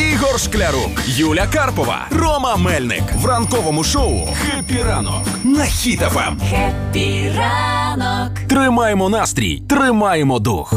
Ігор Шклярук, Юля Карпова, Рома Мельник в ранковому шоу «Happy ранок» на Хіт-ФМ. Happy ранок. Тримаємо настрій, тримаємо дух.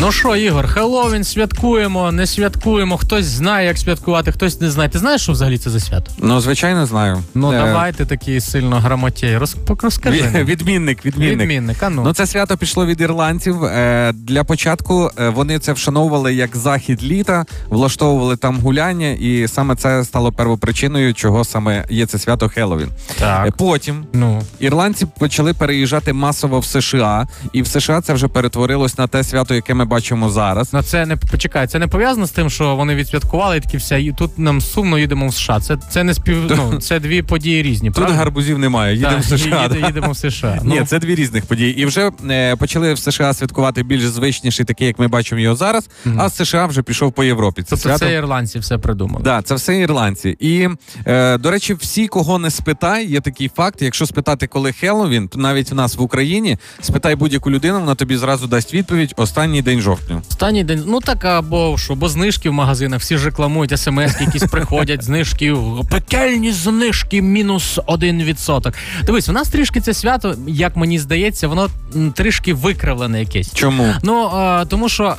Ну що, Ігор, Хеллоуін святкуємо, не святкуємо. Хтось знає, як святкувати, хтось не знає. Ти знаєш, що взагалі це за свято? Ну, звичайно, знаю. Ну Е, давай ти такий сильно грамотєй. Роз... пок- Розкажи. ві- нам. Відмінник, відмінник. Відмінник, а ну. Ну, це свято пішло від ірландців. Е, Для початку е, вони це вшановували як захід літа, влаштовували там гуляння, і саме це стало первопричиною, чого саме є це свято Хеллоуін. Так. Е, Потім Ну. ірландці почали переїжджати масово в США, і в США це вже перетворилось на те свято, яке ми бачимо зараз. Ну, це не почекай, це не пов'язано з тим, що вони відсвяткували і такі все. і Тут нам сумно їдемо в США. Це, це не спів. Ну, це дві події різні. Тут гарбузів немає. Їдемо в США. їде- їдемо в США. Ні, Ну, це дві різних події. І вже е, почали в США святкувати більш звичніший, такий, як ми бачимо його зараз. А з США вже пішов по Європі. Це Тобто це ірландці все придумали. Да, це все ірландці. І е, до речі, всі, кого не спитай, є такий факт. Якщо спитати, коли Хеллоуін, то навіть в нас в Україні спитай будь-яку людину, вона тобі зразу дасть відповідь останній день жовтня. Останній день, ну так або що, бо знижки в магазинах, всі ж рекламують, смс якісь приходять, знижки, пекельні знижки, мінус один відсоток. Дивись, у нас трішки це свято, як мені здається, воно трішки викривлене якесь. Чому? Ну а, тому що.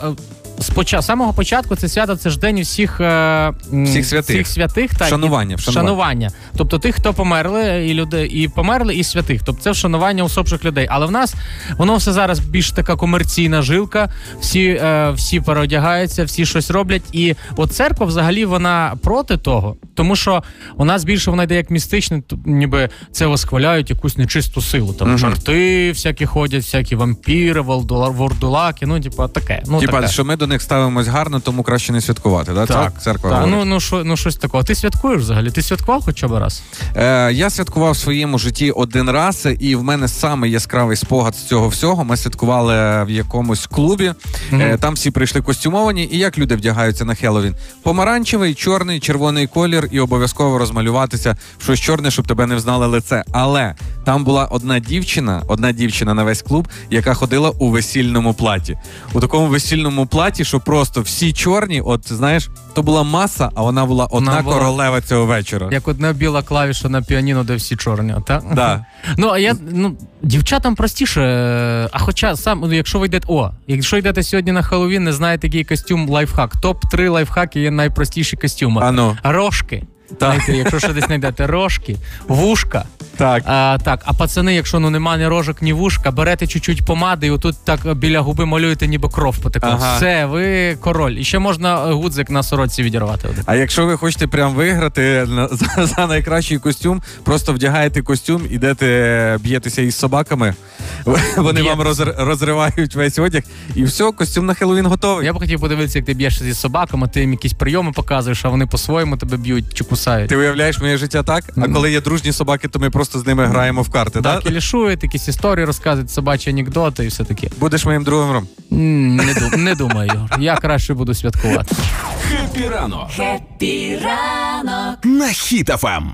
З самого початку це свято це ж день всіх, е, Всіх святих. всіх святих так, Вшанування, і, вшанування. вшанування. Тобто тих, хто померли, і люди і померли, і святих. Тобто це вшанування усопших людей. Але в нас воно все зараз більш така комерційна жилка. Всі, е, всі переодягаються, всі щось роблять. І от церква взагалі вона проти того, тому що у нас більше вона йде як містичне, ніби це восхваляють якусь нечисту силу. Там чорти всякі ходять, всякі вампіри, вордулаки, ну типа таке. Ну, Типа, що ми до них ставимось гарно, тому краще не святкувати. Да? Так, церква так. Ну, ну, що, ну щось такого. Ти святкуєш взагалі? Ти святкував хоча б раз? Е, я святкував в своєму житті один раз, і в мене саме яскравий спогад з цього всього. Ми святкували в якомусь клубі. Е, там всі прийшли костюмовані. І як люди вдягаються на Хеллоуін? Помаранчевий, чорний, червоний колір, і обов'язково розмалюватися в щось чорне, щоб тебе не взнали лице. Але там була одна дівчина, одна дівчина на весь клуб, яка ходила у весільному платі. У такому весільному платі, що просто всі чорні, от знаєш, то була маса, а вона була одна Вона була- королева цього вечора. Як одна біла клавіша на піаніно, де всі чорні, так? Да. Ну, а я ну, дівчатам простіше. А хоча сам, ну, якщо ви йдете, о, якщо йдете сьогодні на Хеллоуін, не знаєте, який костюм лайфхак. Топ 3 лайфхаки є найпростіші костюми. Ану. Рожки. Знаєте, якщо ще десь знайдете рожки, вушка. Так. А, так, а пацани, якщо ну нема ні рожок, ні вушка, берете чуть-чуть помади, і отут так біля губи малюєте, ніби кров потекла. Ага. Все, ви король. І ще можна е, гудзик на сорочці відірвати. один. А якщо ви хочете прям виграти на- за, за найкращий костюм, просто вдягаєте костюм, ідете, б'єтеся із собаками. Вони вам розр- розривають весь одяг, і все, костюм на Хеллоуін готовий. Я б хотів подивитися, як ти б'єшся зі собаками, ти їм якісь прийоми показуєш, а вони по-своєму тебе б'ють чи кусають. Ти уявляєш моє життя так? А коли є дружні собаки, то ми просто з ними граємо в карти. Так, Так? і лішують, якісь історії розказують, собачі анекдоти і все таке. Будеш моїм другом. Ром? Не, ду- не думаю, Я краще буду святкувати. «Happy ранок» Happy ранок. на Хіт-ФМ.